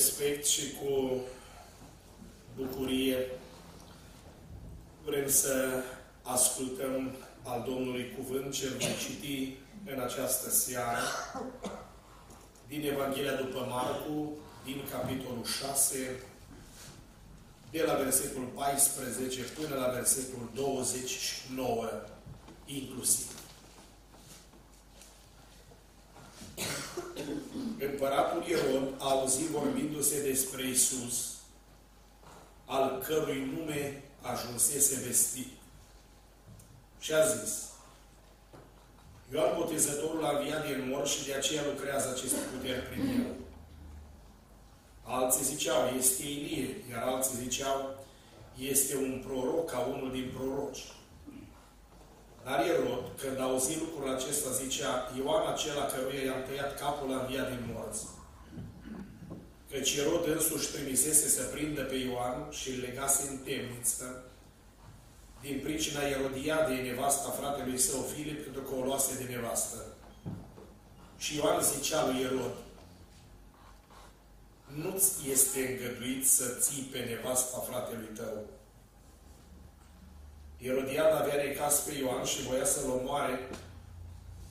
respect și cu bucurie vrem să ascultăm al Domnului cuvânt cel voi citi în această seară din Evanghelia după Marcu, din capitolul 6, de la versetul 14 până la versetul 29 inclusiv. Împăratul Ierod a auzit vorbindu-se despre Isus, al cărui nume ajunsese vestit. Și a zis, Ioan Botezătorul a înviat din mor și de aceea lucrează aceste puteri prin el. Alții ziceau, este Ilie, iar alții ziceau, este un proroc ca unul din proroci. Dar Ierod, când a auzit lucrul acesta, zicea, Ioan acela căruia i-am tăiat capul a înviat din morți. Căci Ierod însuși trimisese să prindă pe Ioan și îl legase în temniță, din pricina Ierodiadei, nevasta fratelui său Filip, pentru că o luase de nevastă. Și Ioan zicea lui Ierod, nu-ți este îngăduit să ții pe nevasta fratelui tău. Erodiada avea recas pe Ioan și voia să-l omoare,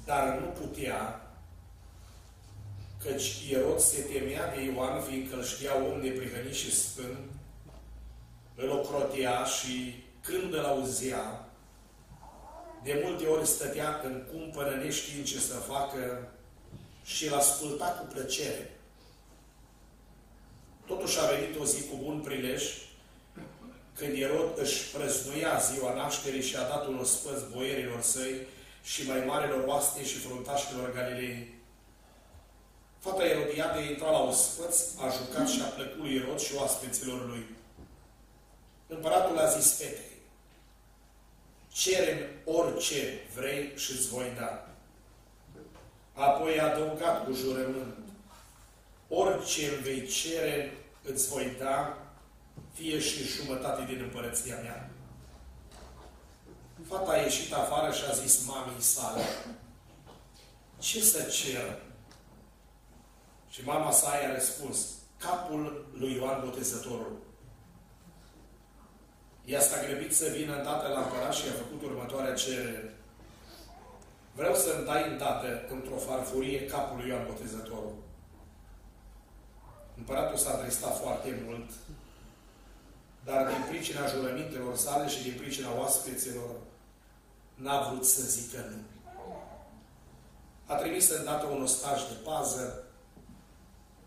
dar nu putea, căci Ierod se temea de Ioan, fiindcă îl știa om neprihănit și sfânt, îl ocrotea și când îl auzea, de multe ori stătea în cumpănă neștiind ce să facă și îl asculta cu plăcere. Totuși a venit o zi cu bun prilej, când Ierod își prăznuia ziua nașterii și a dat un ospăț boierilor săi și mai marilor oaste și fruntașilor Galilei. Fata Erodiade intra la ospăț, a jucat și a plăcut lui Ierod și oaspeților lui. Împăratul a zis fetei, cerem orice vrei și îți voi da. Apoi a adăugat cu jurământ, orice îmi vei cere, îți voi da, fie și jumătate din împărăția mea. Fata a ieșit afară și a zis mamei sale, ce să cer? Și mama sa i-a răspuns, capul lui Ioan Botezătorul. Ea s-a grăbit să vină îndată la împărat și a făcut următoarea cerere. Vreau să-mi dai îndată într-o farfurie capul lui Ioan Botezătorul. Împăratul s-a tristat foarte mult, dar din pricina jurămintelor sale și din pricina oaspeților, n-a vrut să zică nu. A trimis îndată un ostaj de pază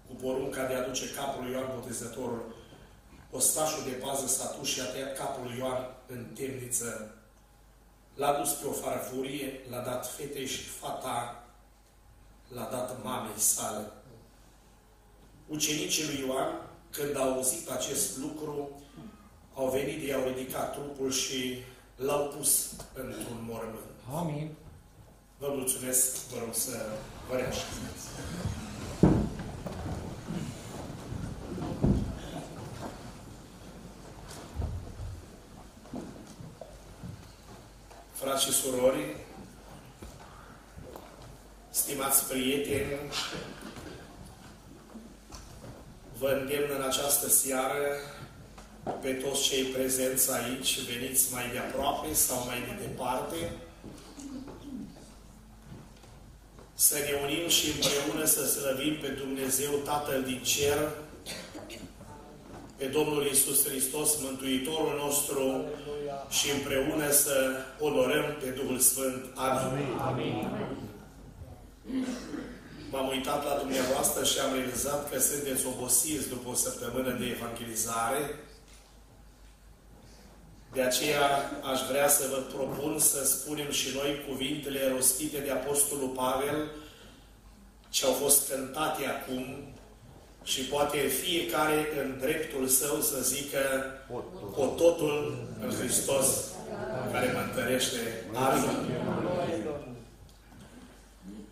cu porunca de a aduce capul lui Ioan Botezătorul. Ostașul de pază s-a dus și a tăiat capul lui Ioan în temniță. L-a dus pe o farfurie, l-a dat fetei și fata l-a dat mamei sale. Ucenicii lui Ioan, când au auzit acest lucru, au venit, i-au ridicat trupul și l-au pus într-un mormânt. Amin. Vă mulțumesc, vă rog să vă reașezați. Frați și surori, stimați prieteni, vă îndemn în această seară pe toți cei prezenți aici, veniți mai de aproape sau mai de departe, să ne unim și împreună să slăvim pe Dumnezeu Tatăl din Cer, pe Domnul Isus Hristos, Mântuitorul nostru, și împreună să onorăm pe Duhul Sfânt. Amin. Amin. M-am uitat la dumneavoastră și am realizat că sunteți obosiți după o săptămână de evangelizare. De aceea aș vrea să vă propun să spunem și noi cuvintele rostite de Apostolul Pavel, ce au fost cântate acum, și poate fiecare în dreptul său să zică cu totul în Hristos care mă întărește. Amin.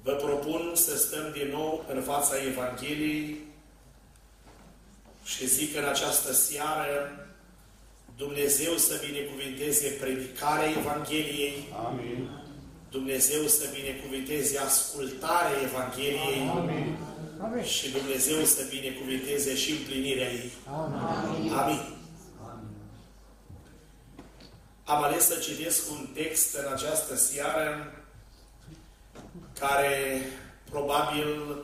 Vă propun să stăm din nou în fața Evangheliei și zic în această seară Dumnezeu să binecuvinteze predicarea Evangheliei. Amin. Dumnezeu să binecuvinteze ascultarea Evangheliei. Amin. Amin. Și Dumnezeu să binecuvinteze și împlinirea ei. Amin. Amin. Am ales să citesc un text în această seară care probabil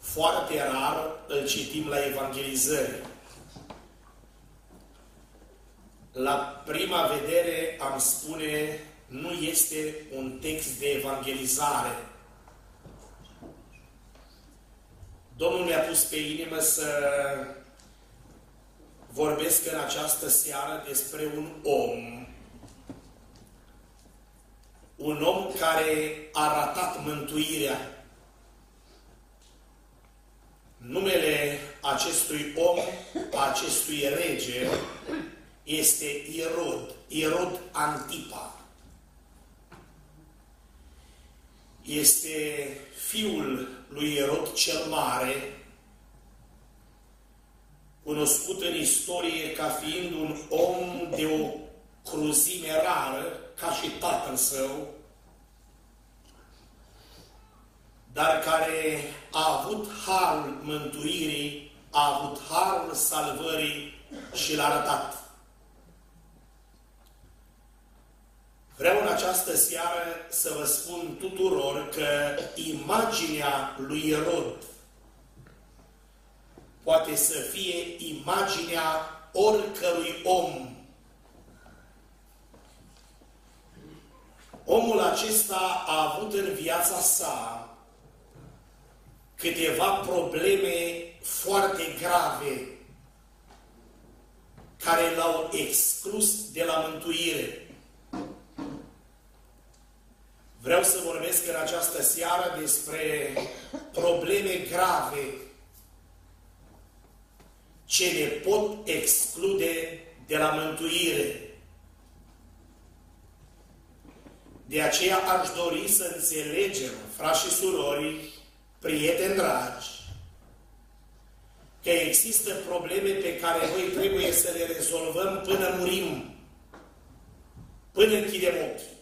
foarte rar îl citim la evangelizări. La prima vedere am spune nu este un text de evangelizare. Domnul mi-a pus pe inimă să vorbesc în această seară despre un om. Un om care a ratat mântuirea. Numele acestui om, acestui rege, este Irod, Irod Antipa. Este fiul lui Irod cel Mare, cunoscut în istorie ca fiind un om de o cruzime rară, ca și tatăl său, dar care a avut harul mântuirii, a avut harul salvării și l-a arătat. Vreau în această seară să vă spun tuturor că imaginea lui Irod poate să fie imaginea oricărui om. Omul acesta a avut în viața sa câteva probleme foarte grave care l-au exclus de la mântuire. Vreau să vorbesc în această seară despre probleme grave ce ne pot exclude de la mântuire. De aceea aș dori să înțelegem, frați și surori, prieteni dragi, că există probleme pe care noi trebuie să le rezolvăm până murim, până închidem ochii.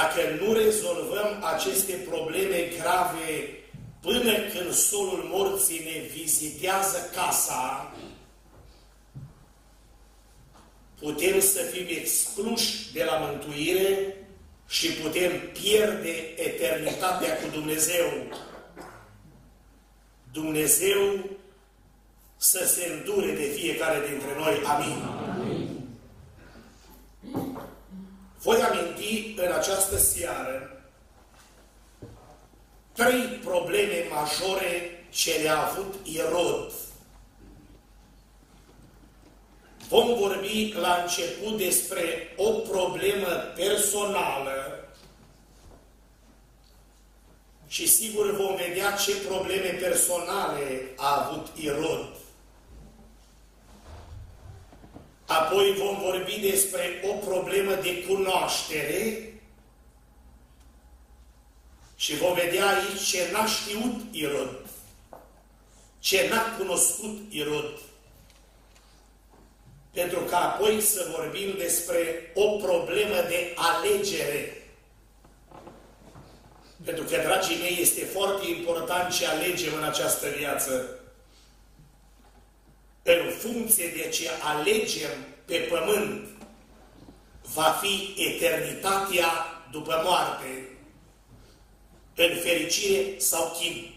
Dacă nu rezolvăm aceste probleme grave până când solul morții ne vizitează casa, putem să fim excluși de la mântuire și putem pierde eternitatea cu Dumnezeu. Dumnezeu să se îndure de fiecare dintre noi. Amin. Amin. Voi aminti în această seară trei probleme majore ce le-a avut Irod. Vom vorbi la început despre o problemă personală și sigur vom vedea ce probleme personale a avut Irod. Apoi vom vorbi despre o problemă de cunoaștere și vom vedea aici ce n-a știut Irod, ce n-a cunoscut Irod. Pentru că apoi să vorbim despre o problemă de alegere. Pentru că, dragii mei, este foarte important ce alegem în această viață în funcție de ce alegem pe pământ, va fi eternitatea după moarte, în fericire sau chin.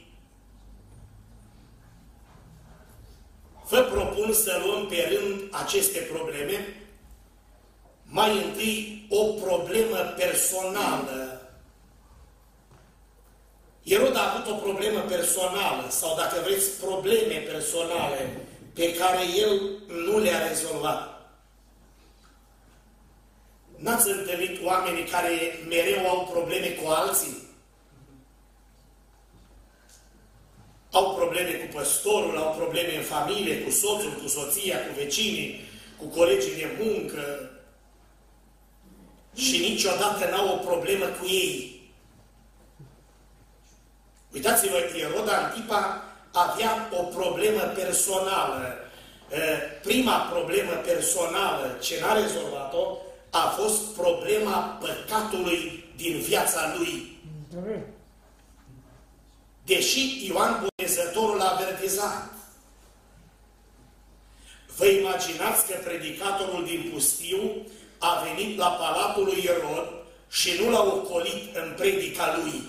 Vă propun să luăm pe rând aceste probleme. Mai întâi, o problemă personală. Erod a avut o problemă personală, sau dacă vreți, probleme personale pe care el nu le-a rezolvat. N-ați întâlnit oameni care mereu au probleme cu alții? Au probleme cu păstorul, au probleme în familie, cu soțul, cu soția, cu vecinii, cu colegii de muncă și niciodată n-au o problemă cu ei. Uitați-vă, Ierod Antipa avea o problemă personală. Prima problemă personală ce n-a rezolvat-o a fost problema păcatului din viața lui. Deși Ioan Botezătorul a avertizat. Vă imaginați că predicatorul din pustiu a venit la palatul lui Ierod și nu l-a ocolit în predica lui.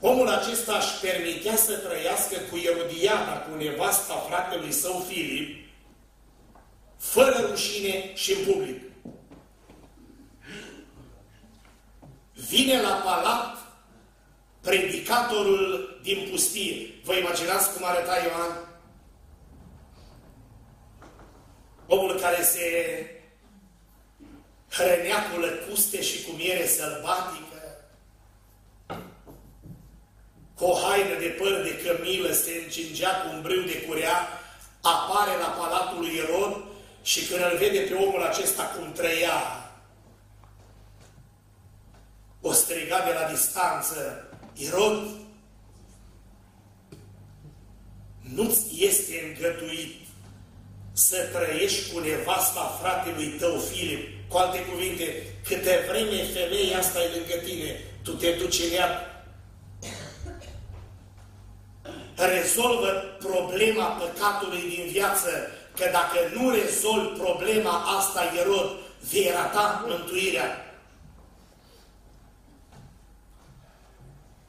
Omul acesta își permitea să trăiască cu Erodiana, cu nevasta fratelui său Filip, fără rușine și în public. Vine la palat predicatorul din pustie. Vă imaginați cum arăta Ioan? Omul care se hrănea cu lăcuste și cu miere sălbatică, cu o haină de păr de cămilă, se încingea cu un brâu de curea, apare la palatul lui Irod și când îl vede pe omul acesta cum trăia, o striga de la distanță, Irod, nu-ți este îngăduit să trăiești cu nevasta fratelui tău, Filip. Cu alte cuvinte, câte vreme femeia asta e lângă tine, tu te duci în ea. Rezolvă problema păcatului din viață, că dacă nu rezolvi problema asta, Ierod, vei rata mântuirea.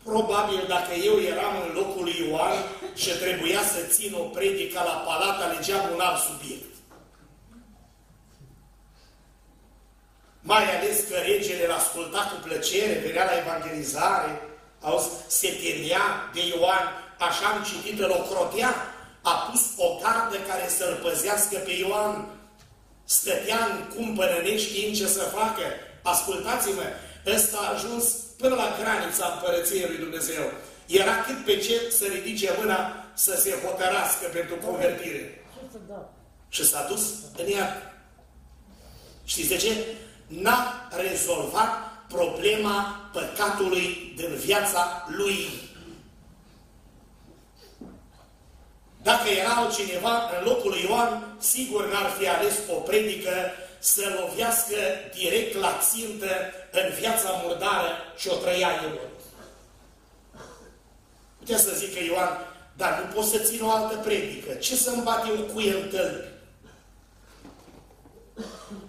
Probabil dacă eu eram în locul lui Ioan și trebuia să țin o predică la palat, alegeam un alt subiect. Mai ales că regele îl asculta cu plăcere, venea la evangelizare, auzi, se temea de Ioan, așa am citit, îl ocrotea, a pus o gardă care să-l păzească pe Ioan, stătea în cumpănă neștiind ce să facă. Ascultați-mă, ăsta a ajuns până la granița împărăției lui Dumnezeu. Era cât pe ce să ridice mâna să se hotărască pentru convertire. Și s-a dus în ea. Știți de ce? N-a rezolvat problema păcatului din viața lui. Dacă era altcineva în locul lui Ioan, sigur n-ar fi ales o predică să lovească direct la țintă în viața murdară și o trăia el. Putea să zică Ioan, dar nu pot să țin o altă predică. Ce să-mi bat eu cu el tălpi?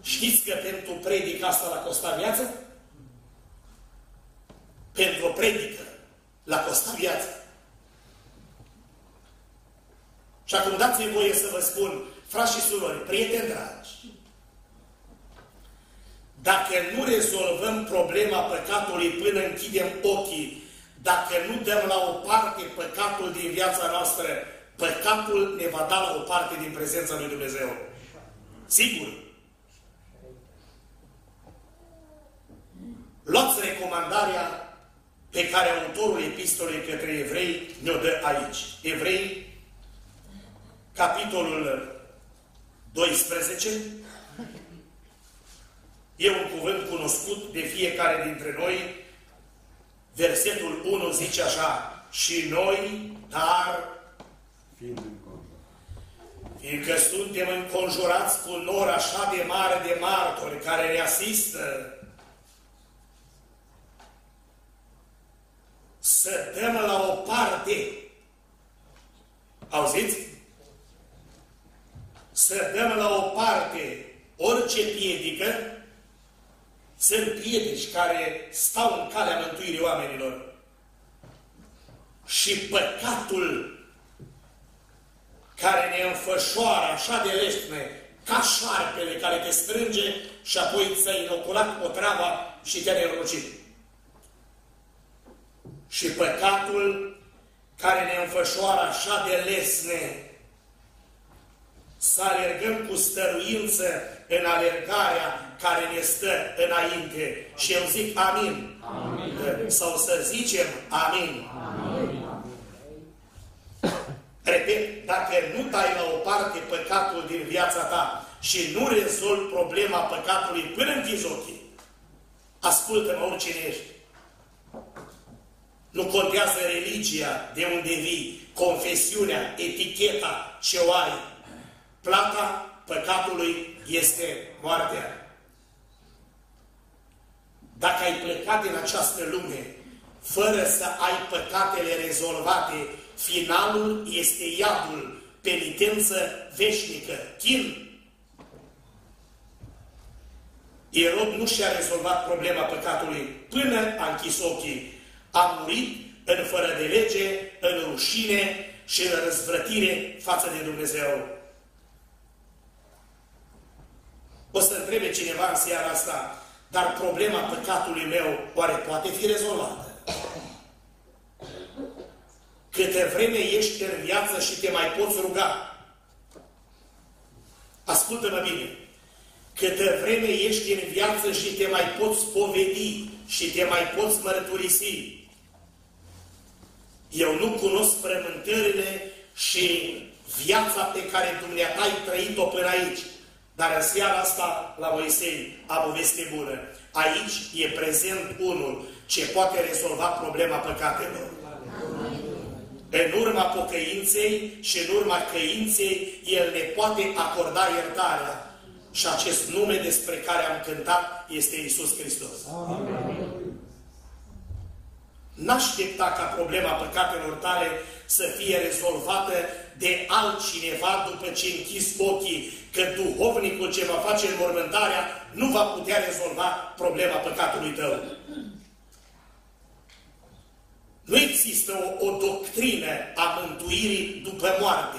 Știți că pentru predica asta la costa viață? Pentru o predică la costa viață. Și acum dați-mi voie să vă spun, frați și surori, prieteni dragi, dacă nu rezolvăm problema păcatului până închidem ochii, dacă nu dăm la o parte păcatul din viața noastră, păcatul ne va da la o parte din prezența lui Dumnezeu. Sigur. Luați recomandarea pe care autorul epistolei către evrei ne-o dă aici. Evrei, capitolul 12, E un cuvânt cunoscut de fiecare dintre noi. Versetul 1 zice așa, și noi, dar, fiindcă suntem înconjurați cu un nor așa de mare de martori care ne asistă, să dăm la o parte, auziți? Să dăm la o parte orice piedică sunt piedici care stau în calea mântuirii oamenilor. Și păcatul care ne înfășoară așa de leștne, ca șarpele care te strânge și apoi ți-a inoculat o travă și te-a nenorocit. Și păcatul care ne înfășoară așa de lesne, să alergăm cu stăruință în alergarea care ne stă înainte. Și eu zic amin. amin. Sau să zicem amin. amin. Repet, dacă nu dai la o parte păcatul din viața ta și nu rezolvi problema păcatului până închizi ochii, ascultă-mă oricine ești. Nu contează religia, de unde vii, confesiunea, eticheta, ce o ai. Plata păcatului este moartea. Dacă ai plecat din această lume fără să ai păcatele rezolvate, finalul este iadul, penitență veșnică, chin. Ierod nu și-a rezolvat problema păcatului până a închis ochii. A murit în fără de lege, în rușine și în răzvrătire față de Dumnezeu. O să întrebe cineva în seara asta, dar problema păcatului meu oare poate fi rezolvată? Câte vreme ești în viață și te mai poți ruga. Ascultă-mă bine. Câte vreme ești în viață și te mai poți povedi și te mai poți mărturisi. Eu nu cunosc frământările și viața pe care dumneata ai trăit-o până aici. Dar în seara asta, la Moisei, am o veste bună. Aici e prezent unul ce poate rezolva problema păcatelor. În urma pocăinței și în urma căinței, El ne poate acorda iertarea. Și acest nume despre care am cântat este Isus Hristos. N-aștepta ca problema păcatelor tale să fie rezolvată de altcineva după ce închis ochii, că duhovnicul ce va face înmormântarea nu va putea rezolva problema păcatului tău. Nu există o, o doctrină a mântuirii după moarte.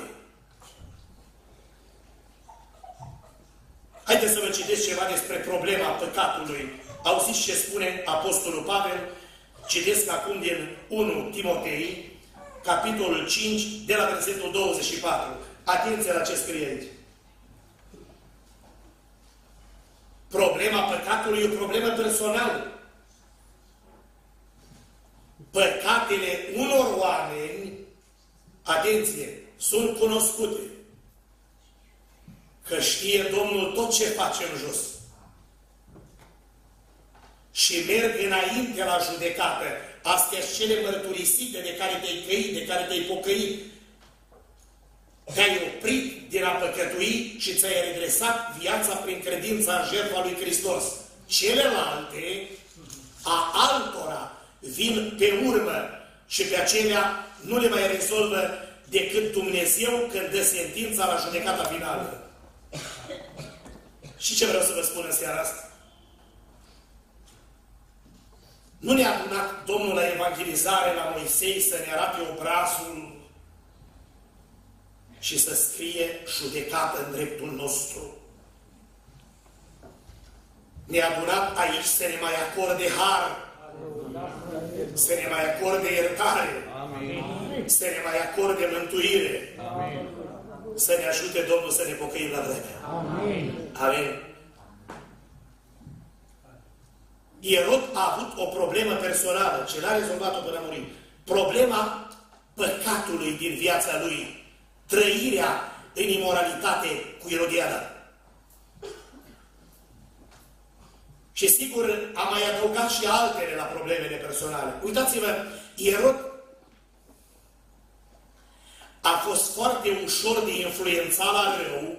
Haideți să vă citesc ceva despre problema păcatului. Auziți ce spune Apostolul Pavel? Citesc acum din 1 Timotei, capitolul 5, de la versetul 24. Atenție la ce scrie aici. Problema păcatului e o problemă personală. Păcatele unor oameni, atenție, sunt cunoscute. Că știe Domnul tot ce face în jos. Și merg înainte la judecată. Astea sunt cele mărturisite de care te-ai căit, de care te-ai pocăit. Te-ai oprit din a păcătui și ți-ai redresat viața prin credința în jertfa lui Hristos. Celelalte, a altora, vin pe urmă și pe acelea nu le mai rezolvă decât Dumnezeu când dă sentința la judecata finală. Și ce vreau să vă spun în seara asta? Nu ne-a adunat Domnul la evangelizare la Moisei să ne arate obrazul și să scrie judecată în dreptul nostru. Ne-a adunat aici să ne mai acorde har să ne mai acorde iertare. Amin. Să ne mai acorde mântuire. Amin. Să ne ajute Domnul să ne pocăim la vreme. Amin. Amin. Ierod a avut o problemă personală, ce l-a rezolvat-o până a murit. Problema păcatului din viața lui. Trăirea în imoralitate cu Irodiada. Și sigur am mai adăugat și altele la problemele personale. Uitați-vă, Ierod a fost foarte ușor de influențat la rău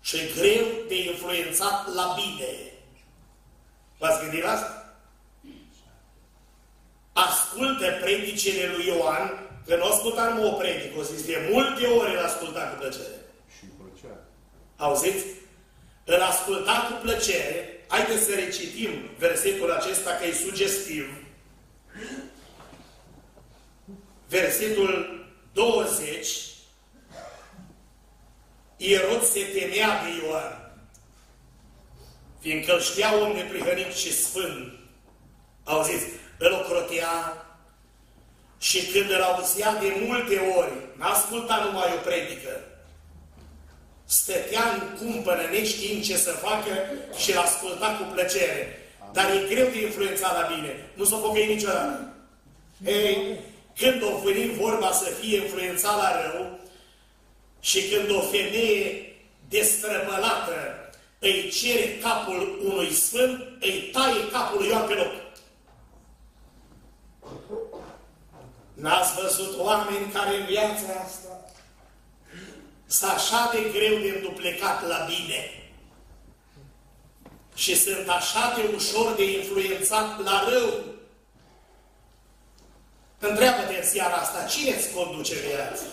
și greu de influențat la bine. V-ați gândit la asta? Ascultă predicele lui Ioan, că nu asculta numai o predică, o zis, de multe ori îl asculta cu plăcere. Și plăcea. Auziți? îl asculta cu plăcere, haideți să recitim versetul acesta că e sugestiv. Versetul 20, Ierod se temea de Ioan, fiindcă îl știa om neprihănit și sfânt. Auziți, îl ocrotea și când îl auzia de multe ori, n-a ascultat numai o predică, stătea în cumpănă neștiind ce să facă și îl asculta cu plăcere. Dar e greu de influența la bine. Nu s-o pocăi niciodată. Ei, când o venim vorba să fie influențat la rău și când o femeie destrămălată îi cere capul unui sfânt, îi taie capul lui Ioan pe loc. N-ați văzut oameni care în viața asta sunt așa de greu de înduplecat la bine? Și sunt așa de ușor de influențat la rău? Întreabă-te în seara asta, cine îți conduce viața?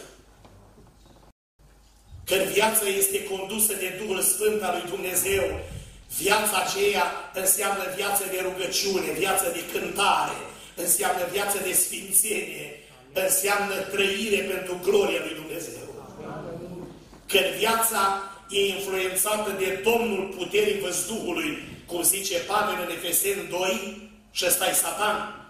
Când viața este condusă de Duhul Sfânt al lui Dumnezeu, viața aceea înseamnă viață de rugăciune, viață de cântare, înseamnă viață de sfințenie, înseamnă trăire pentru gloria lui Dumnezeu. Când viața e influențată de Domnul puterii văzduhului, cum zice Pavel în Efesen 2, și ăsta e Satan,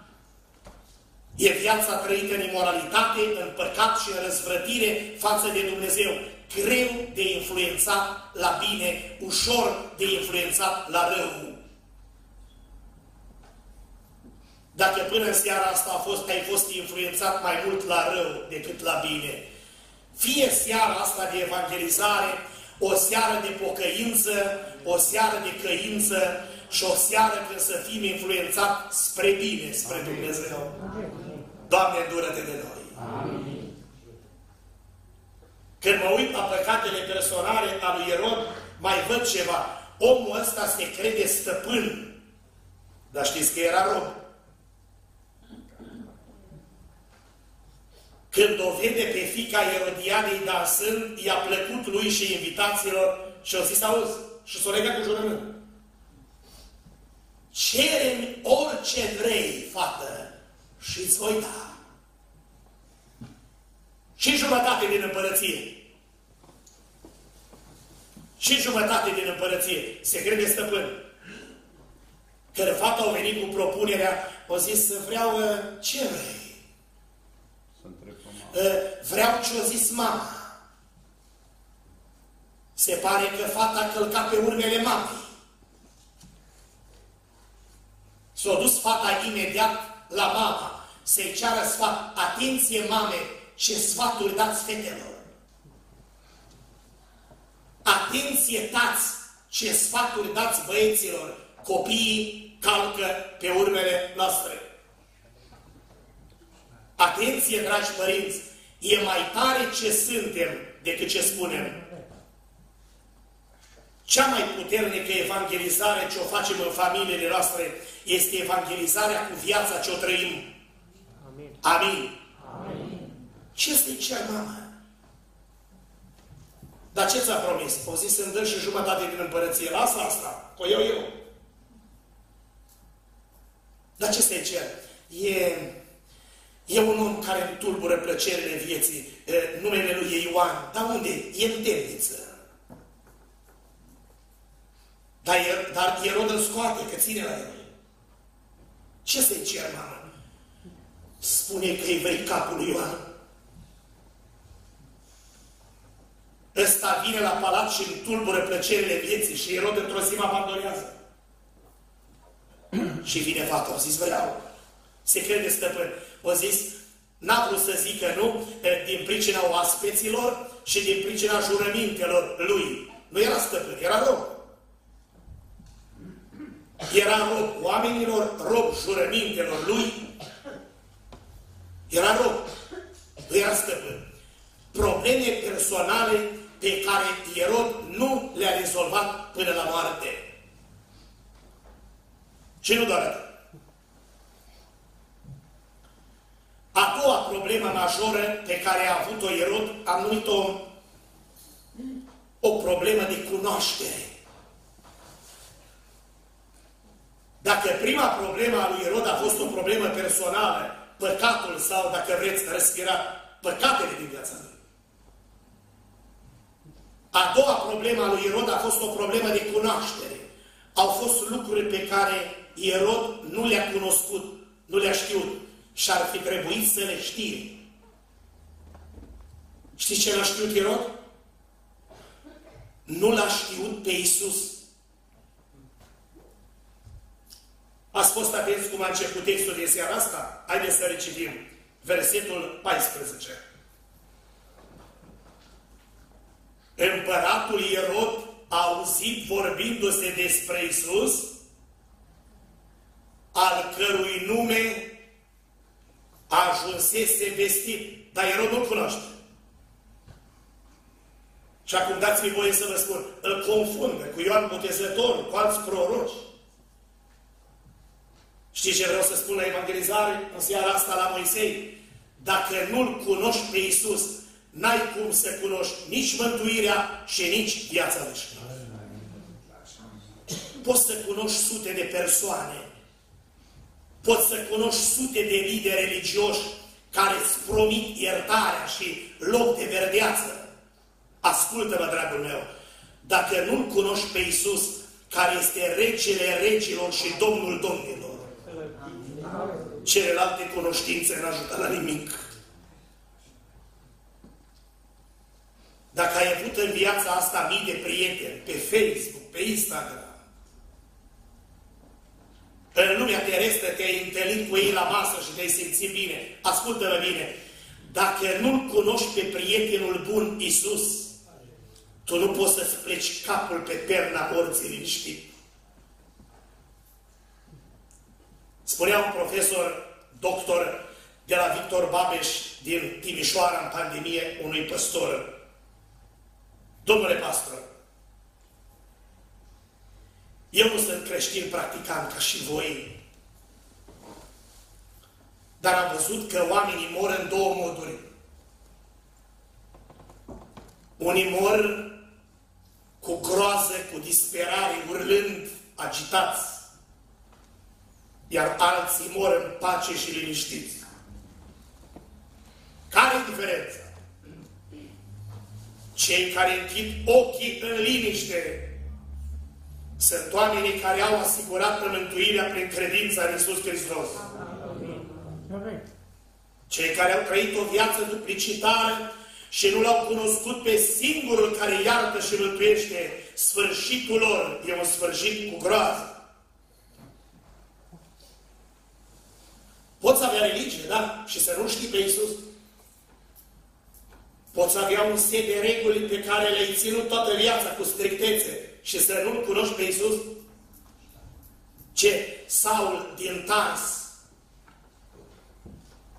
E viața trăită în imoralitate, în păcat și în răzvrătire față de Dumnezeu. Greu de influențat la bine, ușor de influențat la rău. Dacă până în seara asta a fost, ai fost influențat mai mult la rău decât la bine, fie seara asta de evangelizare, o seară de pocăință, o seară de căință și o seară când să fim influențat spre bine, spre Dumnezeu. Doamne, îndură-te de noi. Amin. Când mă uit la păcatele personale a lui Ierod, mai văd ceva. Omul ăsta se crede stăpân. Dar știți că era rob. Când o vede pe fica Erodianei dansând, i-a plăcut lui și invitațiilor și au zis, auzi, și s-o legat cu jurământ. Cerem orice vrei, fată, și îți voi da. Și jumătate din împărăție. Și jumătate din împărăție. Se crede stăpân. Când fata a venit cu propunerea, a zis, vreau uh, ce vrei? Uh, vreau ce a zis mama. Se pare că fata a călcat pe urmele mamei. S-a dus fata imediat la mama să-i ceară sfat. Atenție, mame, ce sfaturi dați fetelor. Atenție, tați, ce sfaturi dați băieților. Copiii calcă pe urmele noastre. Atenție, dragi părinți, e mai tare ce suntem decât ce spunem. Cea mai puternică evangelizare ce o facem în familiile noastre este evangelizarea cu viața ce o trăim. Amin. Amin. Amin. Ce este cer, mamă? Dar ce ți-a promis? O zis să-mi dă și jumătate din împărăție. Lasă asta, o iau eu. Dar ce se cer? E, e un om care tulbură plăcerile vieții. E, numele lui e Ioan. Dar unde? E în temniță. Dar, dar Ierod îl scoate, că ține la el. Ce se cer, mamă? Spune că e capul lui Ioan. Ăsta vine la palat și îmi tulbură plăcerile vieții și Erod într-o zi mă abandonează. și vine fata, o zis, vreau. Se crede stăpân. O zis, n-a vrut să zică nu, din pricina oaspeților și din pricina jurămintelor lui. Nu era stăpân, era rob. Era rob oamenilor, rob jurămintelor lui. Era rob. Nu era stăpân. Probleme personale pe care Ierod nu le-a rezolvat până la moarte. Și nu doar atât. A doua problemă majoră pe care a avut-o Ierod, am numit-o o problemă de cunoaștere. Dacă prima problemă a lui Ierod a fost o problemă personală, păcatul sau, dacă vreți, răspira păcatele din viața lui, a doua problemă a lui Ierod a fost o problemă de cunoaștere. Au fost lucruri pe care Ierod nu le-a cunoscut, nu le-a știut și ar fi trebuit să le știe. Știți ce l-a știut Ierod? Nu l-a știut pe Isus. Ați fost atenți cum a început textul de seara asta? Haideți să recitim. Versetul 14. Împăratul Ierod a auzit vorbindu-se despre Isus, al cărui nume ajunsese vestit. Dar Ierod nu-l cunoaște. Și acum dați-mi voie să vă spun, îl confundă cu Ioan Botezătorul, cu alți proroci. Știți ce vreau să spun la evangelizare în seara asta la Moisei? Dacă nu-L cunoști pe Iisus, n-ai cum să cunoști nici mântuirea și nici viața veșnică. Poți să cunoști sute de persoane, poți să cunoști sute de lideri religioși care îți promit iertarea și loc de verdeață. Ascultă-mă, dragul meu, dacă nu-L cunoști pe Iisus, care este regele regilor și Domnul Domnilor, celelalte cunoștințe n ajută la nimic. Dacă ai avut în viața asta mii de prieteni, pe Facebook, pe Instagram, în lumea terestră te-ai întâlnit cu ei la masă și te-ai simțit bine, ascultă-mă bine, dacă nu-L cunoști pe prietenul bun Isus, tu nu poți să-ți pleci capul pe perna morții liniștit. Spunea un profesor, doctor de la Victor Babeș din Timișoara în pandemie, unui păstor. Domnule pastor, eu nu sunt creștin practicant ca și voi, dar am văzut că oamenii mor în două moduri. Unii mor cu groază, cu disperare, urlând, agitați iar alții mor în pace și liniștiți. Care e diferența? Cei care închid ochii în liniște sunt oamenii care au asigurat mântuirea prin credința în Iisus Hristos. Cei care au trăit o viață duplicitară și nu l-au cunoscut pe singurul care iartă și mântuiește, sfârșitul lor e un sfârșit cu groază. Poți avea religie, da? Și să nu știi pe Iisus. Poți avea un set de reguli pe care le-ai ținut toată viața cu strictețe și să nu-L cunoști pe Iisus? Ce? Saul din Tars,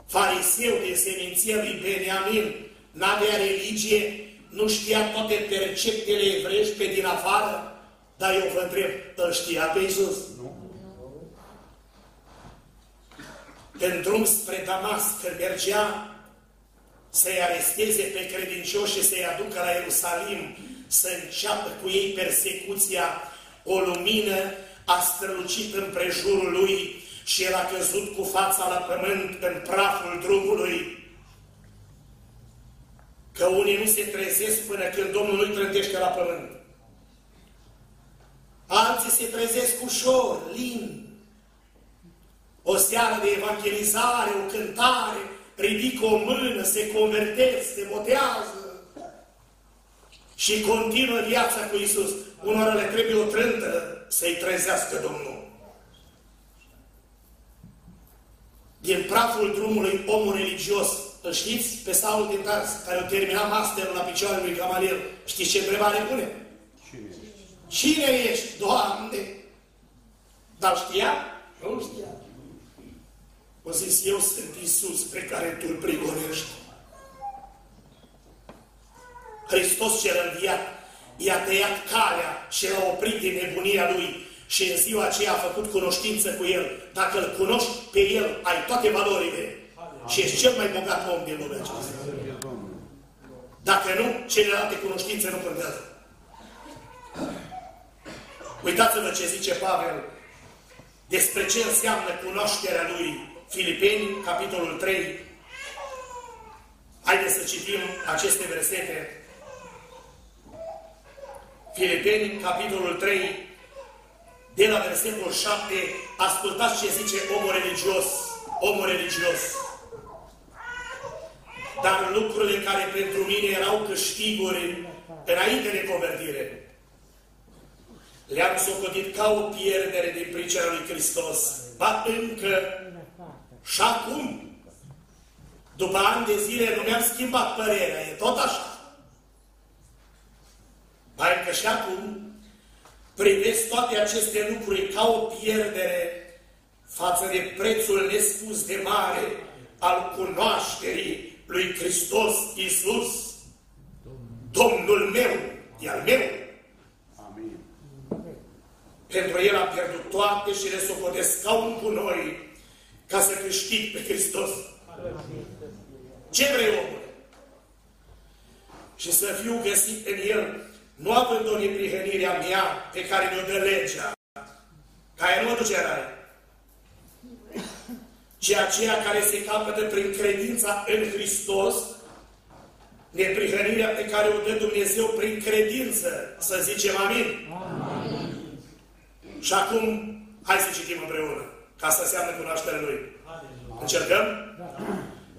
fariseu din seminția lui Beniamin, n-avea religie, nu știa toate perceptele evrești pe din afară, dar eu vă întreb, îl știa pe Iisus? Nu. în drum spre Damasc, când mergea să-i aresteze pe credincioși și să-i aducă la Ierusalim, să înceapă cu ei persecuția, o lumină a strălucit în prejurul lui și el a căzut cu fața la pământ în praful drumului. Că unii nu se trezesc până când Domnul nu-i trântește la pământ. Alții se trezesc ușor, lin, o seară de evangelizare, o cântare, ridică o mână, se convertesc, se botează și continuă viața cu Isus. Unora le trebuie o trântă să-i trezească Domnul. Din praful drumului omul religios, îl știți? Pe Saul din Tars, care a terminat masterul la picioarele lui Gamaliel. Știți ce întrebare pune? Cine ești? Cine ești, Doamne? Dar știa? Nu știa. O zis, eu sunt Iisus pe care tu îl prigonești. Hristos cel înviat i-a tăiat calea și l-a oprit din nebunia lui și în ziua aceea a făcut cunoștință cu el. Dacă îl cunoști pe el, ai toate valorile și ești cel mai bogat om din lumea aceasta. Dacă nu, celelalte cunoștințe nu contează. Uitați-vă ce zice Pavel despre ce înseamnă cunoașterea lui Filipeni, capitolul 3. Haideți să citim aceste versete. Filipeni, capitolul 3, de la versetul 7, ascultați ce zice omul religios, omul religios. Dar lucrurile care pentru mine erau câștiguri înainte de convertire, le-am socotit ca o pierdere din pricina lui Hristos. Ba încă și acum, după ani de zile, nu mi-am schimbat părerea, e tot așa. Mai că și acum privesc toate aceste lucruri ca o pierdere față de prețul nespus de mare al cunoașterii lui Hristos Iisus, Domnul meu, e al meu. Amin. Pentru El a pierdut toate și le socotesc ca un cu noi ca să câștig pe Hristos. Ce vrei, omule? Și să fiu găsit în El, nu având o neprihănirea mea pe care mi-o dă legea, care nu mă duce rai, ci aceea care se capătă prin credința în Hristos, neprihănirea pe care o dă Dumnezeu prin credință. Să zicem amin. amin. Și acum, hai să citim împreună, ca să înseamnă cunoașterea Lui. Încercăm?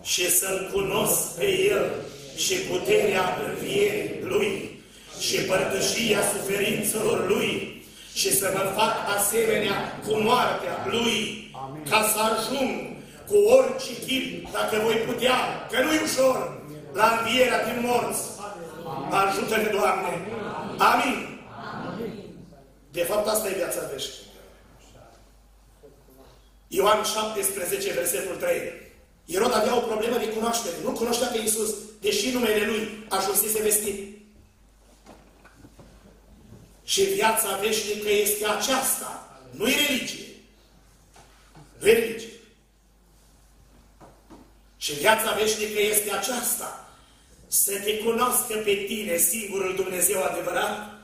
Și să-L cunosc pe El și puterea învierii Lui și părtășia suferințelor Lui și să mă fac asemenea cu moartea Lui ca să ajung cu orice chip, dacă voi putea, că nu-i ușor, la învierea din morți. Ajută-ne, Doamne! Amin! De fapt, asta e viața veșnică. Ioan 17, versetul 3. Irod avea o problemă de cunoaștere. Nu cunoștea pe Iisus, deși numele Lui ajunsese vestit. Și viața veșnică este aceasta. Nu e religie. Nu e religie. Și viața veșnică este aceasta. Să te cunoască pe tine, singurul Dumnezeu adevărat,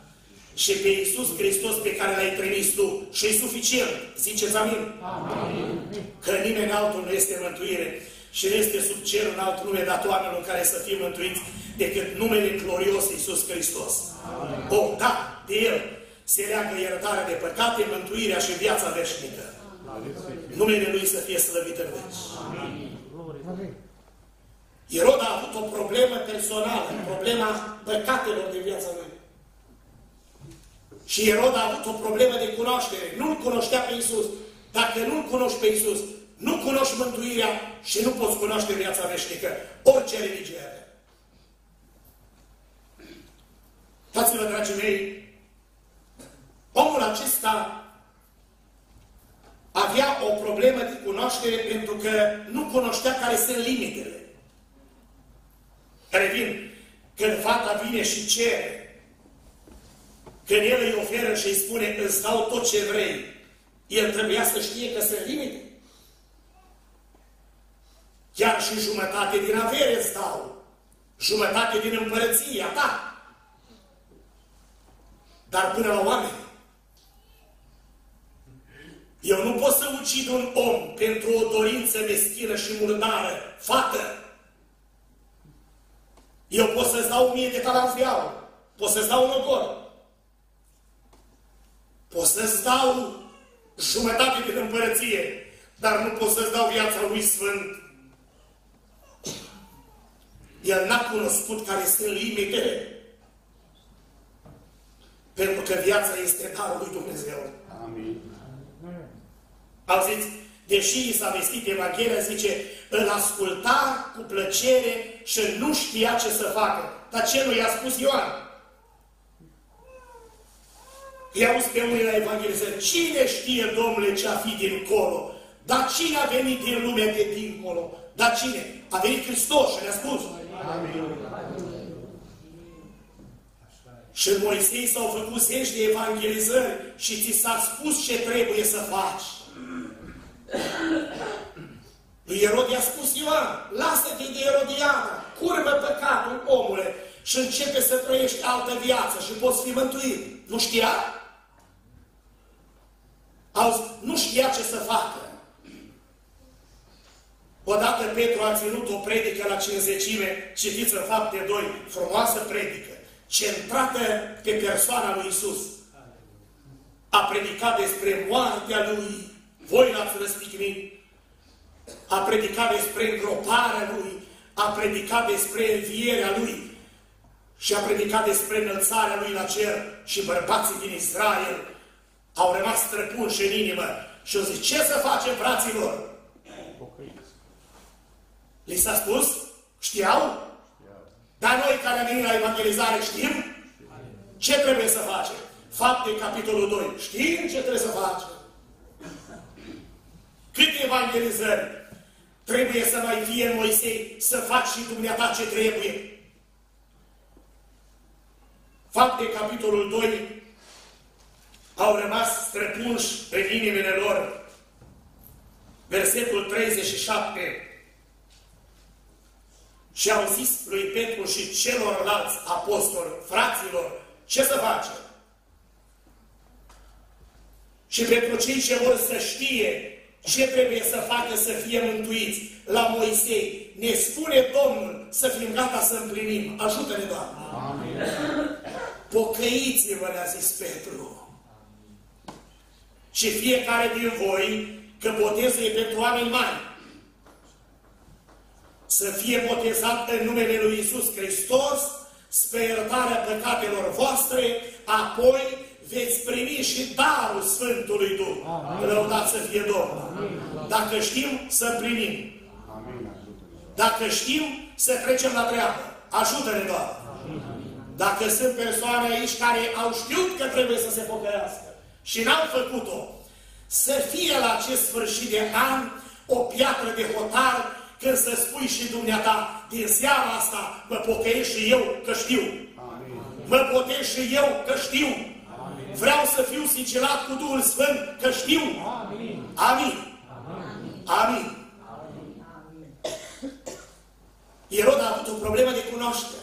și pe Iisus Hristos pe care l-ai trimis tu. Și e suficient. Ziceți amin? amin. Că nimeni altul nu este mântuire și nu este sub cer un alt nume dat oamenilor care să fie mântuiți decât numele glorios Iisus Hristos. Amin. O, da, de El se leagă iertarea de păcate, mântuirea și viața veșnică. Numele Lui să fie slăvit în veci. Amin. Irod a avut o problemă personală, problema păcatelor de viața lui. Și Irod a avut o problemă de cunoaștere. Nu-L cunoștea pe Iisus. Dacă nu-L cunoști pe Iisus, nu cunoști mântuirea și nu poți cunoaște viața veșnică. Orice religie are. Dați-vă, dragii mei, omul acesta avea o problemă de cunoaștere pentru că nu cunoștea care sunt limitele. Revin, când fata vine și cere, când el îi oferă și îi spune, îți dau tot ce vrei, el trebuia să știe că sunt limite. Chiar și jumătate din avere îți dau. Jumătate din împărăția ta. Dar până la oameni. Eu nu pot să ucid un om pentru o dorință meschină și murdară. Fată! Eu pot să-ți dau o mie de talanți de aur. Pot să-ți dau un ogor. Pot să-ți dau jumătate din împărăție, dar nu pot să-ți dau viața lui Sfânt. El n-a cunoscut care sunt limitele. Pentru că viața este darul lui Dumnezeu. Amin. Auziți? Deși i s-a vestit Evanghelia, zice, îl asculta cu plăcere și nu știa ce să facă. Dar ce nu i-a spus Ioan? I-a pe unii la Evanghelie, cine știe, Domnule, ce a fi dincolo? Dar cine a venit din lumea de dincolo? Dar cine? A venit Hristos și ne-a spus. Amin. Și în Moisei s-au făcut zeci de evangelizări și ți s-a spus ce trebuie să faci. Lui Erod i-a spus Ioan, lasă-te de Erodiana, curvă păcatul, omule, și începe să trăiești altă viață și poți fi mântuit. Nu știa? Auzi, nu știa ce să facă. Odată Petru a ținut o predică la cinzecime, citiți în fapte 2, frumoasă predică, centrată pe persoana lui Isus. A predicat despre moartea lui, voi l-ați răstignit, a predicat despre îngroparea Lui, a predicat despre învierea Lui și a predicat despre înălțarea Lui la cer și bărbații din Israel au rămas străpunși în inimă și au zis, ce să facem, fraților? Li s-a spus? Știau? Dar noi care am venit la evangelizare știm? Ce trebuie să facem? Fapte, capitolul 2. Știm ce trebuie să facem? Câte evangelizări trebuie să mai fie în Moisei să faci și dumneata ce trebuie? Fapte, capitolul 2, au rămas străpunși în inimile lor. Versetul 37. Și au zis lui Petru și celorlalți apostoli, fraților, ce să facem? Și pentru cei ce vor să știe ce trebuie să facă să fie mântuiți la Moisei, ne spune Domnul să fim gata să împlinim. Ajută-ne, Doamne! Amin. Pocăiți-vă, le-a zis Petru. Și fiecare din voi, că botezul e pentru oameni mari, să fie botezat în numele Lui Isus Hristos, spre iertarea păcatelor voastre, apoi veți primi și darul Sfântului Duh. Lăudați să fie Domnul. Dacă știm, să primim. Dacă știm, să trecem la treabă. Ajută-ne, Doamne. Dacă sunt persoane aici care au știut că trebuie să se pocăiască și n-au făcut-o, să fie la acest sfârșit de an o piatră de hotar când să spui și dumneata, din seara asta mă pocăiesc și eu că știu. Amin. Mă botez și eu că știu. Amin. Vreau să fiu sincerat cu Duhul Sfânt că știu. Amin. Amin. Amin. Amin. Irod a avut o problemă de cunoaștere.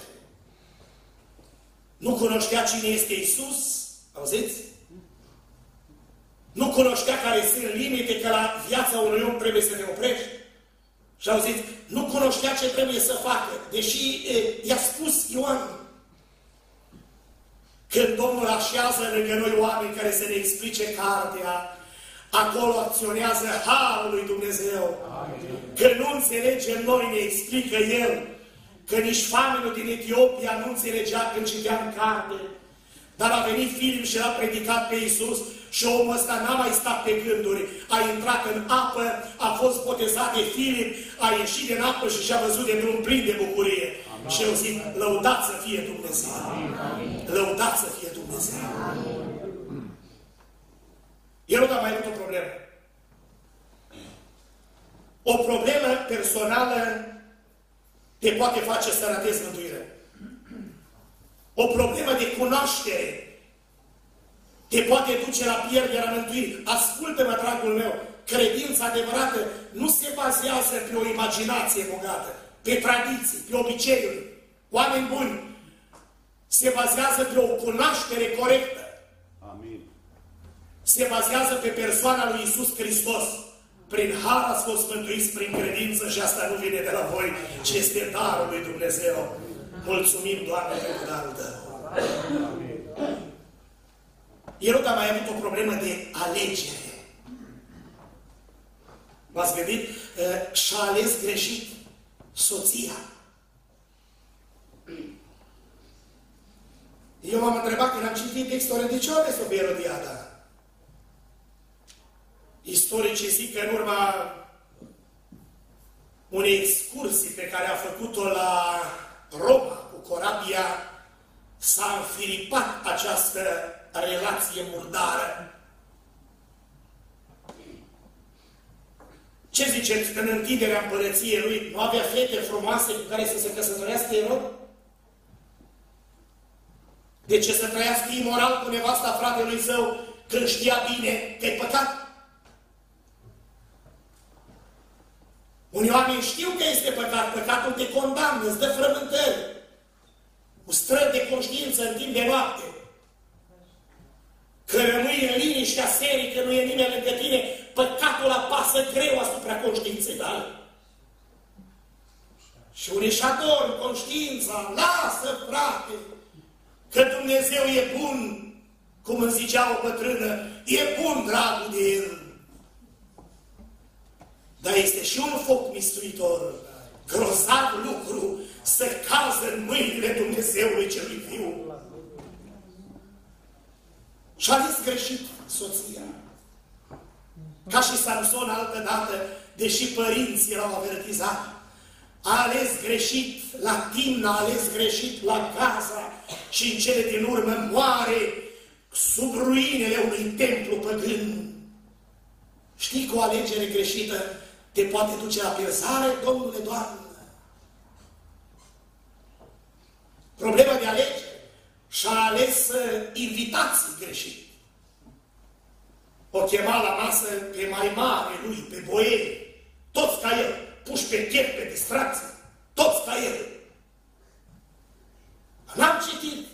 Nu cunoștea cine este Isus, auziți? Nu cunoștea care sunt limite, că la viața unui om trebuie să ne oprești. Și au zis, nu cunoștea ce trebuie să facă, deși i-a spus Ioan. Când Domnul așează lângă noi oameni care să ne explice cartea, acolo acționează Harul lui Dumnezeu. Amin. Că nu înțelegem noi, ne explică El. Că nici famenul din Etiopia nu înțelegea când citeam carte. Dar a venit Filip și l-a predicat pe Iisus și omul ăsta n-a mai stat pe gânduri. A intrat în apă, a fost botezat de Filip, a ieșit din apă și și-a văzut de drum plin de bucurie. Amin. Și eu zic, lăudat să fie Dumnezeu. Amin. Lăudat să fie Dumnezeu. El nu a mai avut o problemă. O problemă personală te poate face să ratezi mântuire. O problemă de cunoaștere te poate duce la pierderea mântuirii. Ascultă-mă, dragul meu, credința adevărată nu se bazează pe o imaginație bogată, pe tradiții, pe obiceiuri. Oameni buni, se bazează pe o cunoaștere corectă. Amin. Se bazează pe persoana lui Isus Hristos. Prin har ați fost mântuiți prin credință și asta nu vine de la voi, ci este darul lui Dumnezeu. Mulțumim, Doamne, pentru darul tău. Amin. Irod a mai avut o problemă de alegere. V-ați gândit? Și-a ales greșit soția. Eu m-am întrebat când am citit textul de ce a ales-o pe Erodiada? Istoricii zic că în urma unei excursii pe care a făcut-o la Roma cu corabia, s-a înfiripat această relație murdară. Ce ziceți? În întinderea împărăției lui nu avea fete frumoase cu care să se căsătorească erou? De ce să trăiască imoral cu nevasta fratelui său când știa bine că e păcat? Unii oameni știu că este păcat, păcatul te condamnă, îți dă frământări, cu străzi de conștiință în timp de noapte că rămâi în liniștea serii, că nu e nimeni lângă tine, păcatul apasă greu asupra conștiinței tale. Și unii își ador conștiința, lasă, frate, că Dumnezeu e bun, cum îmi zicea o bătrână, e bun dragul de El. Dar este și un foc mistuitor, grozav lucru, să cază în mâinile Dumnezeului celui viu. Și a ales greșit soția. Ca și Samson altă dată, deși părinții erau avertizat, a ales greșit la timp, a ales greșit la Gaza și în cele din urmă moare sub ruinele unui templu păgân. Știi că o alegere greșită te poate duce la pierzare, Domnule, Doamne? Problema de alegere și-a ales uh, invitații greșit. O chema la masă pe mai mare lui, pe boieri, toți ca el, puși pe chef, pe distracție, toți ca el. N-am citit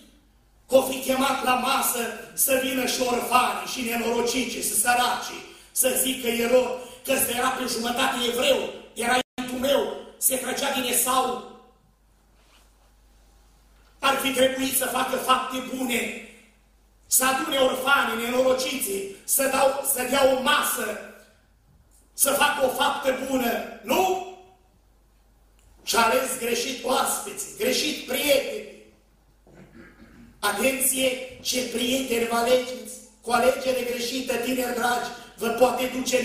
că o fi chemat la masă să vină și orfanii și nenorocici și săraci, să zică erou că era pe jumătate evreu, era meu, se trăgea din Esau. Ar fi trebuit să facă fapte bune, să adune orfanii, nenorociții, să, dau, să dea o masă, să facă o faptă bună. Nu? Și ales greșit oaspeții, greșit prieteni. Atenție, ce prieteni vă alegeți. Cu alegere greșită, tineri dragi, vă poate duce în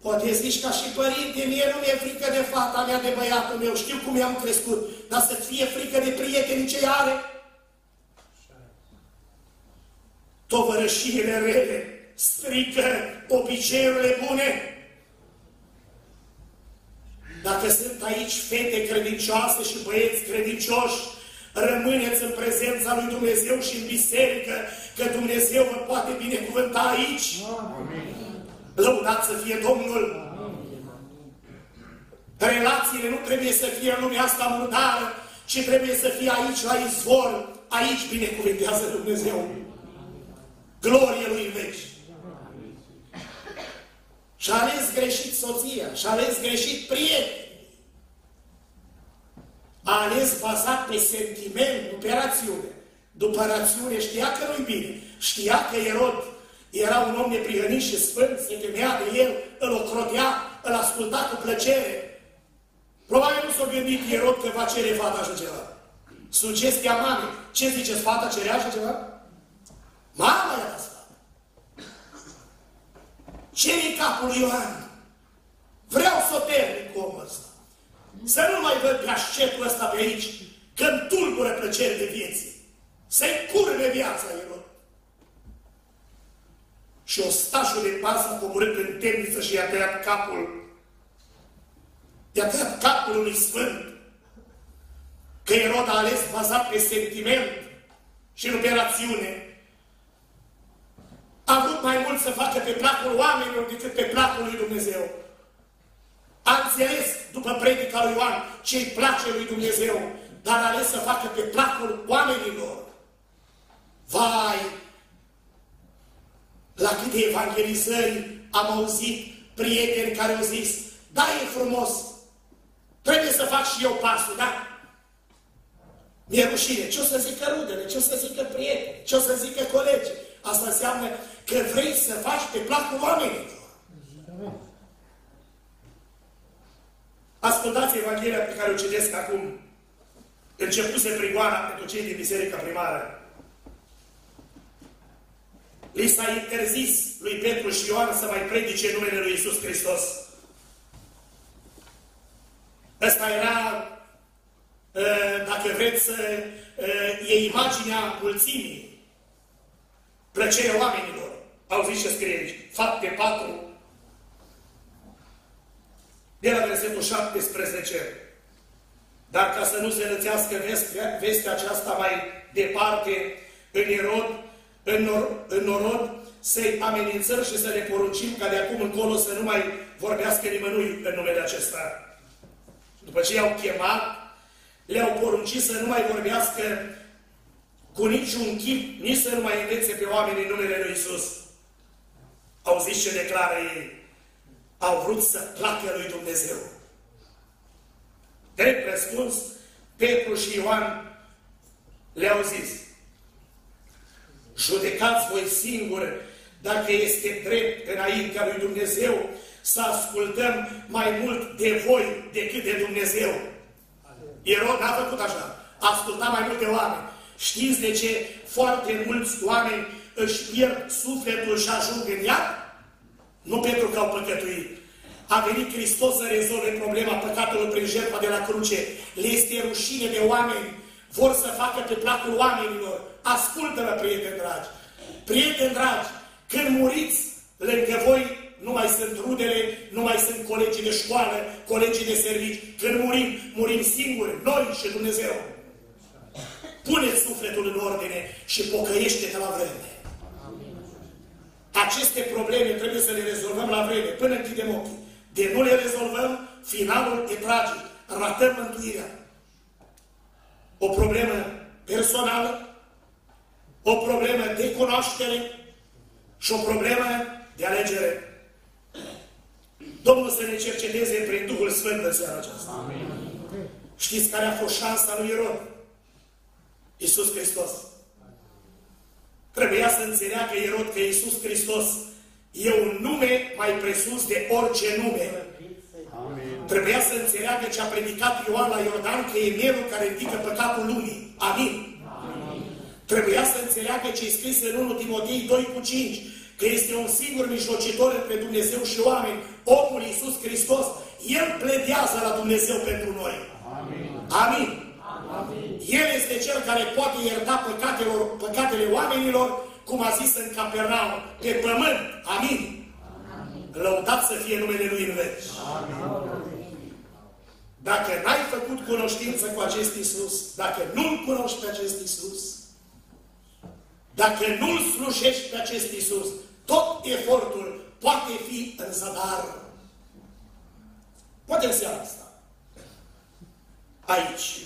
Poate zici ca și părinte, mie nu mi-e frică de fata mea, de băiatul meu, știu cum i-am crescut, dar să fie frică de prietenii ce are. Tovărășiile rele strică obiceiurile bune. Dacă sunt aici fete credincioase și băieți credincioși, rămâneți în prezența lui Dumnezeu și în biserică, că Dumnezeu vă poate binecuvânta aici. Amin. Lăudat să fie Domnul! Relațiile nu trebuie să fie în lumea asta murdară, ci trebuie să fie aici, la izvor. Aici binecuvintează Dumnezeu. Glorie Lui în veci. Și-a ales greșit soția, și-a ales greșit prieteni. A ales bazat pe sentiment, nu pe rațiune. După rațiune știa că nu-i bine. Știa că Erod era un om neprihănit și sfânt, se temea de el, îl ocrotea, îl asculta cu plăcere. Probabil nu s-a gândit Ierod că va cere fata așa ceva. Sugestia mamei. Ce ziceți, fata cerea așa ceva? Mama i-a dat sfat. ce e capul lui Ioan? Vreau să o termin cu omul ăsta. Să nu mai văd pe ascetul ăsta pe aici, când tulbură plăcere de vieții. Să-i curme viața, Ierod. Și ostașul de pasă a coborât în temniță și i-a tăiat capul. I-a tăiat capul lui Sfânt. Că Erod a ales bazat pe sentiment și nu pe rațiune. A vrut mai mult să facă pe placul oamenilor decât pe placul lui Dumnezeu. A înțeles după predica lui Ioan ce îi place lui Dumnezeu, dar a ales să facă pe placul oamenilor. Vai, la câte evangelizări am auzit prieteni care au zis, da, e frumos, trebuie să fac și eu pasul, da? Mi-e rușine. Ce o să zică rudele? Ce o să zică prieteni? Ce o să zică colegii? Asta înseamnă că vrei să faci pe placul oamenilor. Ascultați Evanghelia pe care o citesc acum. Începuse prigoana pentru cei din Biserica Primară. Li s-a interzis lui Petru și Ioan să mai predice numele lui Isus Hristos. Ăsta era, ă, dacă vreți, ă, e imaginea mulțimii, plăcerea oamenilor. Au zis ce scrie aici. Fapte 4, de la versetul 17. Dar ca să nu se rățească vestea, vestea aceasta mai departe, în Erod, în, nor, în norod să-i amenințăm și să le poruncim ca de acum încolo să nu mai vorbească nimănui în numele acesta. După ce i-au chemat, le-au poruncit să nu mai vorbească cu niciun chip, nici să nu mai învețe pe oameni în numele Lui Isus. Au zis ce declară ei. Au vrut să placă Lui Dumnezeu. Drept răspuns, Petru și Ioan le-au zis, Judecați voi singuri dacă este drept înaintea lui Dumnezeu să ascultăm mai mult de voi decât de Dumnezeu. Ierod n-a făcut așa. A ascultat mai multe oameni. Știți de ce foarte mulți oameni își pierd sufletul și ajung în iad? Nu pentru că au păcătuit. A venit Hristos să rezolve problema păcatului prin jertfa de la cruce. Le este rușine de oameni. Vor să facă pe placul oamenilor Ascultă-mă, prieteni dragi! Prieteni dragi, când muriți lângă voi, nu mai sunt rudele, nu mai sunt colegii de școală, colegii de servici. Când murim, murim singuri, noi și Dumnezeu. Puneți sufletul în ordine și pocăiește-te la vreme. Aceste probleme trebuie să le rezolvăm la vreme, până închidem ochii. De nu le rezolvăm, finalul e tragic. Ratăm mântuirea. O problemă personală, o problemă de cunoaștere și o problemă de alegere. Domnul să ne cerceteze prin Duhul Sfânt în seara aceasta. Amin. Știți care a fost șansa lui Irod? Iisus Hristos. Trebuia să înțeleagă Irod că Iisus Hristos e un nume mai presus de orice nume. Amin. Trebuia să înțeleagă ce a predicat Ioan la Iordan, că e mielul care ridică păcatul lumii. Amin. Amin. Trebuia să înțeleagă ce e scris în 1 Timotei 2 cu 5, că este un singur mijlocitor între Dumnezeu și oameni, omul Iisus Hristos, El pledează la Dumnezeu pentru noi. Amin. Amin. El este Cel care poate ierta păcatelor, păcatele oamenilor, cum a zis în Capernaum, pe pământ. Amin. Amin. Lăudat să fie numele Lui în veci. Dacă n-ai făcut cunoștință cu acest Isus, dacă nu-L cunoști pe acest Isus, dacă nu-L slujești pe acest Isus, tot efortul poate fi în zadar. Poate în seara asta. Aici,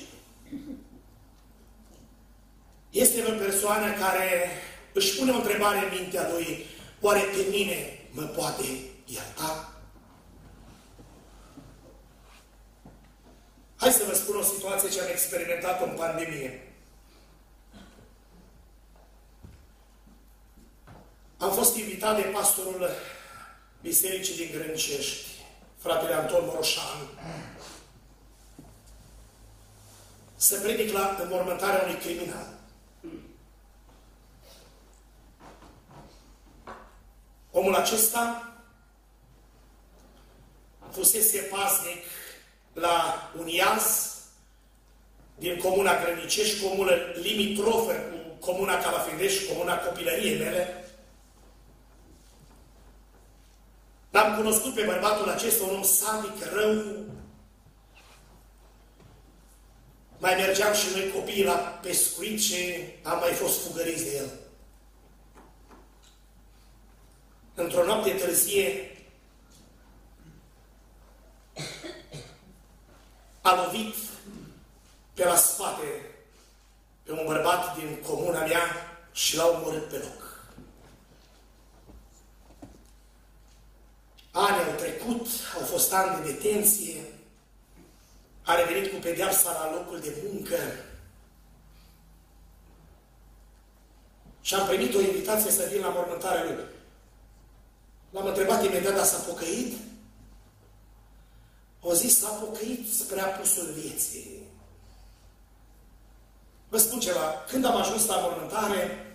este o persoană care își pune o întrebare în mintea lui, oare pe mine mă poate ierta? Hai să vă spun o situație ce am experimentat în pandemie. Am fost invitat de pastorul Bisericii din Grâncești, fratele Anton Moroșan, să predic la înmormântarea unui criminal. Omul acesta fusese pasnic la un iaz din comuna Grănicești, comună limitrofă cu comuna Calafendești, comuna copilăriei mele. L-am cunoscut pe bărbatul acesta, un om sadic, rău. Mai mergeam și noi copiii la pescuit și am mai fost fugăriți de el. Într-o noapte târzie, a lovit pe la spate pe un bărbat din comuna mea și l-a omorât pe loc. Ani au trecut, au fost ani de detenție, a revenit cu pedeapsa la locul de muncă și am primit o invitație să vin la mormântarea lui. L-am întrebat imediat, dar s-a pocăit? O zis, s-a pocăit spre apusul vieții. Vă spun ceva, când am ajuns la mormântare,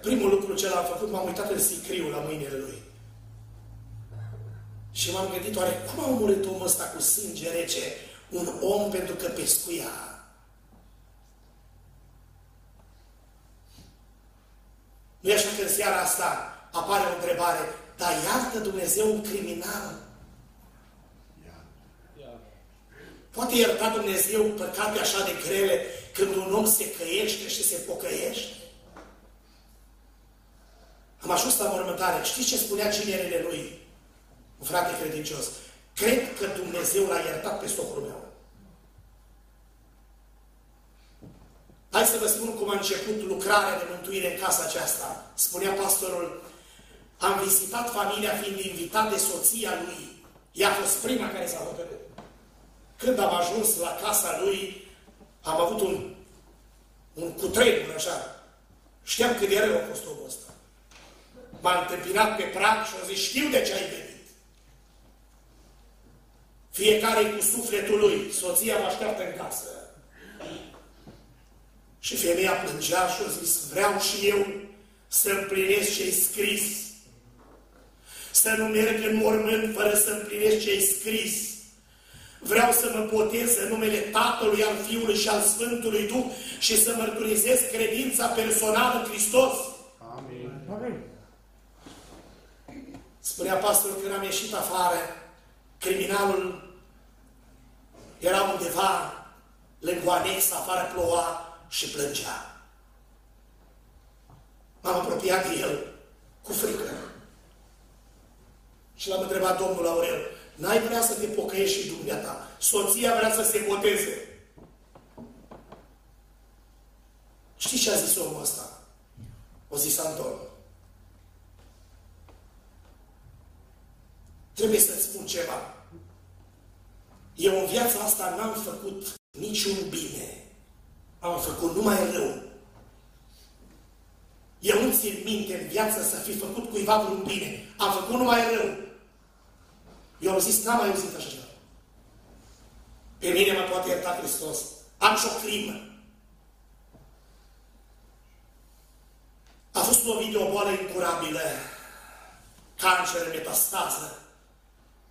primul lucru ce l-am făcut, m-am uitat în sicriu la mâinile lui. Și m-am gândit, oare cum a omorât omul ăsta cu sânge rece un om pentru că pescuia? Nu e așa că în seara asta apare o întrebare, dar iartă Dumnezeu un criminal? Poate ierta Dumnezeu păcate așa de grele când un om se căiește și se pocăiește? Am ajuns la mormântare. Știți ce spunea cinerele lui? Un frate credincios. Cred că Dumnezeu l-a iertat pe socrul meu. Hai să vă spun cum a început lucrarea de mântuire în casa aceasta. Spunea pastorul am vizitat familia fiind invitat de soția lui. Ea a fost prima care s-a hotărât. Când am ajuns la casa lui, am avut un, un cutremur așa. Știam cât de rău a fost omul ăsta. M-a întâmpinat pe prag și a zis, știu de ce ai venit. Fiecare cu sufletul lui. Soția mă așteaptă în casă. Și femeia plângea și a zis, vreau și eu să împlinesc ce-ai scris să nu merg în mormânt fără să împlinesc ce ai scris. Vreau să mă potez în numele Tatălui, al Fiului și al Sfântului Duh și să mărturisesc credința personală în Hristos. Amin. Amin. Spunea pastorul când am ieșit afară, criminalul era undeva lângă o anexă, afară ploua și plângea. M-am apropiat de el cu frică. Și l-am întrebat domnul Aurel, n-ai vrea să te pocăiești și dumneata? Soția vrea să se boteze. Știți ce a zis omul ăsta? O zis Anton. Trebuie să-ți spun ceva. Eu în viața asta n-am făcut niciun bine. Am făcut numai rău. Eu nu țin minte în viață să fi făcut cuiva vreun bine. Am făcut numai rău. Eu am zis, n-am mai auzit așa ceva. Pe mine mă poate ierta Hristos. Am și o crimă. A fost lovit de o boală incurabilă, cancer, metastază,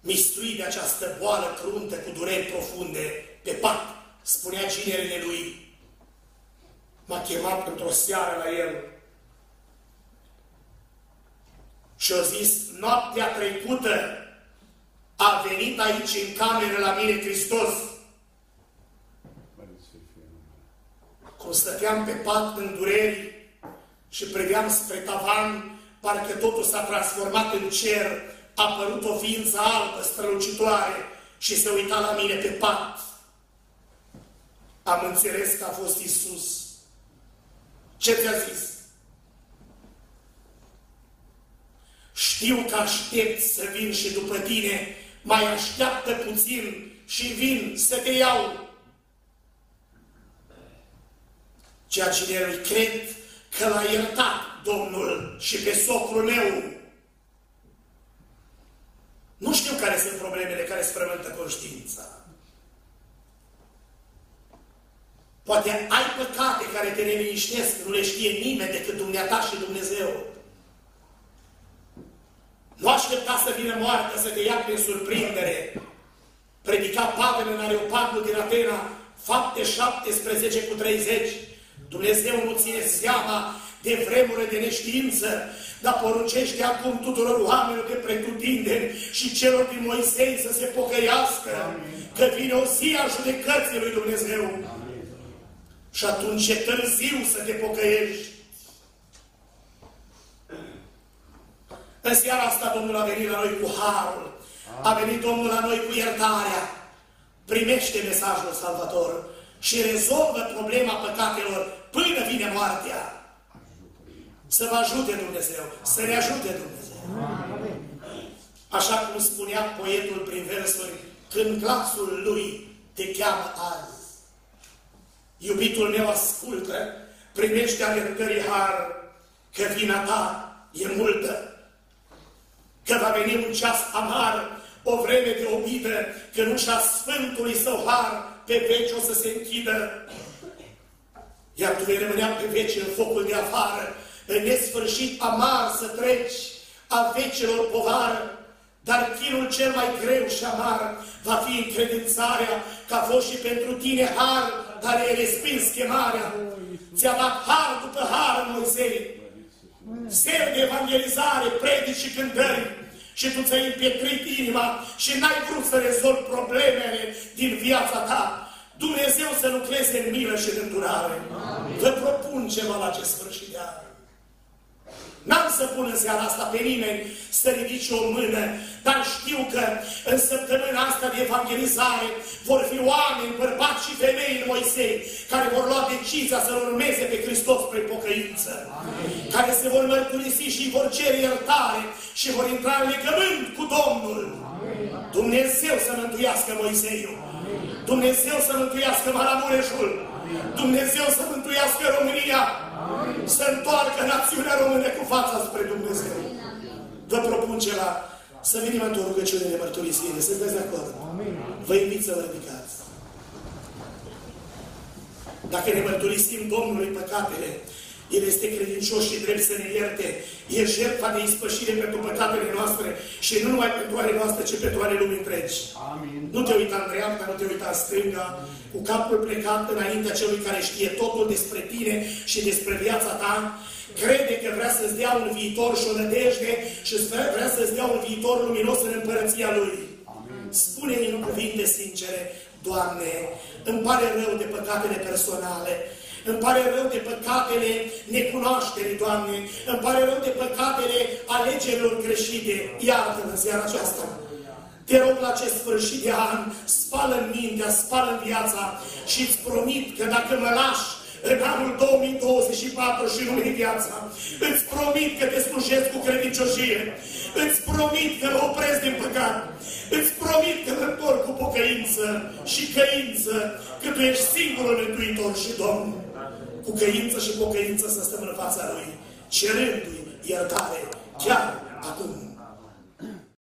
mistuit de această boală cruntă cu dureri profunde pe pat, spunea ginerile lui. M-a chemat într-o seară la el și a zis, noaptea trecută a venit aici în cameră la mine Hristos. Cum stăteam pe pat în dureri și priveam spre tavan, parcă totul s-a transformat în cer, a apărut o ființă albă, strălucitoare și se uita la mine pe pat. Am înțeles că a fost Isus. Ce ți-a zis? Știu că aștept să vin și după tine, mai așteaptă puțin și vin să te iau. Ceea ce el cred că l-a iertat Domnul și pe socrul meu. Nu știu care sunt problemele care sprământă conștiința. Poate ai păcate care te neliniștesc, nu le știe nimeni decât dumneata și Dumnezeu. Nu aștepta să vină moartea să te ia prin surprindere. Predica Pavel în Areopagul din Atena, fapte 17 cu 30. Dumnezeu nu ține seama de vremurile de neștiință, dar poruncește acum tuturor oamenilor de pretutindeni și celor din Moisei să se pocăiască, Amin. că vine o zi a judecății lui Dumnezeu. Amin. Și atunci e târziu să te pocăiești. În seara asta Domnul a venit la noi cu harul. A venit Domnul la noi cu iertarea. Primește mesajul salvator și rezolvă problema păcatelor până vine moartea. Să vă ajute Dumnezeu, să ne ajute Dumnezeu. Așa cum spunea poetul prin versuri, când glasul lui te cheamă azi. Iubitul meu ascultă, primește alertării har, că vina ta e multă, că va veni un ceas amar, o vreme de obidă, că nu și-a Sfântului Său har pe veci o să se închidă. Iar tu vei rămânea pe veci în focul de afară, în nesfârșit amar să treci, a vecilor povară, dar chinul cel mai greu și amar va fi încredințarea că a fost și pentru tine har, dar ai respins chemarea. Ți-a dat har după har în Moisei. Ser de evangelizare, predici și cântări. Și tu ți-ai împietrit inima și n-ai vrut să rezolvi problemele din viața ta. Dumnezeu să lucreze în milă și în îndurare. Vă propun ceva la acest sfârșit de an. N-am să pun în seara asta pe nimeni să ridice o mână, dar știu că în săptămâna asta de evangelizare vor fi oameni, bărbați și femei în Moisei, care vor lua decizia să-L urmeze pe Hristos prin pocăință, Amin. care se vor mărturisi și vor cere iertare și vor intra în legământ cu Domnul. Amin. Dumnezeu să mântuiască Moiseiul. Amin. Dumnezeu să mântuiască Maramureșul. Dumnezeu să mântuiască România. Să întoarcă națiunea română cu fața spre Dumnezeu. Vă propun ceva. Să venim într-o rugăciune de mărturisire. Sunteți de acord? Vă invit să vă ridicați. Dacă ne mărturisim Domnului păcatele, el este credincios și drept să ne ierte. E jertfa de ispășire pentru păcatele noastre și nu numai pentru ale noastre, ci pentru ale lumii întregi. Amin. Nu te uita în dreapta, nu te uita în stânga, cu capul plecat înaintea celui care știe totul despre tine și despre viața ta, crede că vrea să-ți dea un viitor și o nădejde și vrea să-ți dea un viitor luminos în împărăția Lui. Spune-i în cuvinte sincere, Doamne, îmi pare rău de păcatele personale, Îmi pare rău de păcatele necunoașterii, Doamne. Îmi pare rău de păcatele alegerilor greșite. Iartă-mă seara aceasta. Te rog la acest sfârșit de an, spală în mintea, spală în viața și îți promit că dacă mă lași în anul 2024 și nu viața, îți promit că te slujesc cu credincioșie, îți promit că mă opresc din păcat, îți promit că mă întorc cu pocăință și căință, că Tu ești singurul Mântuitor și Domn. Cu căință și pocăință să stăm în fața Lui, cerându-i iertare chiar acum.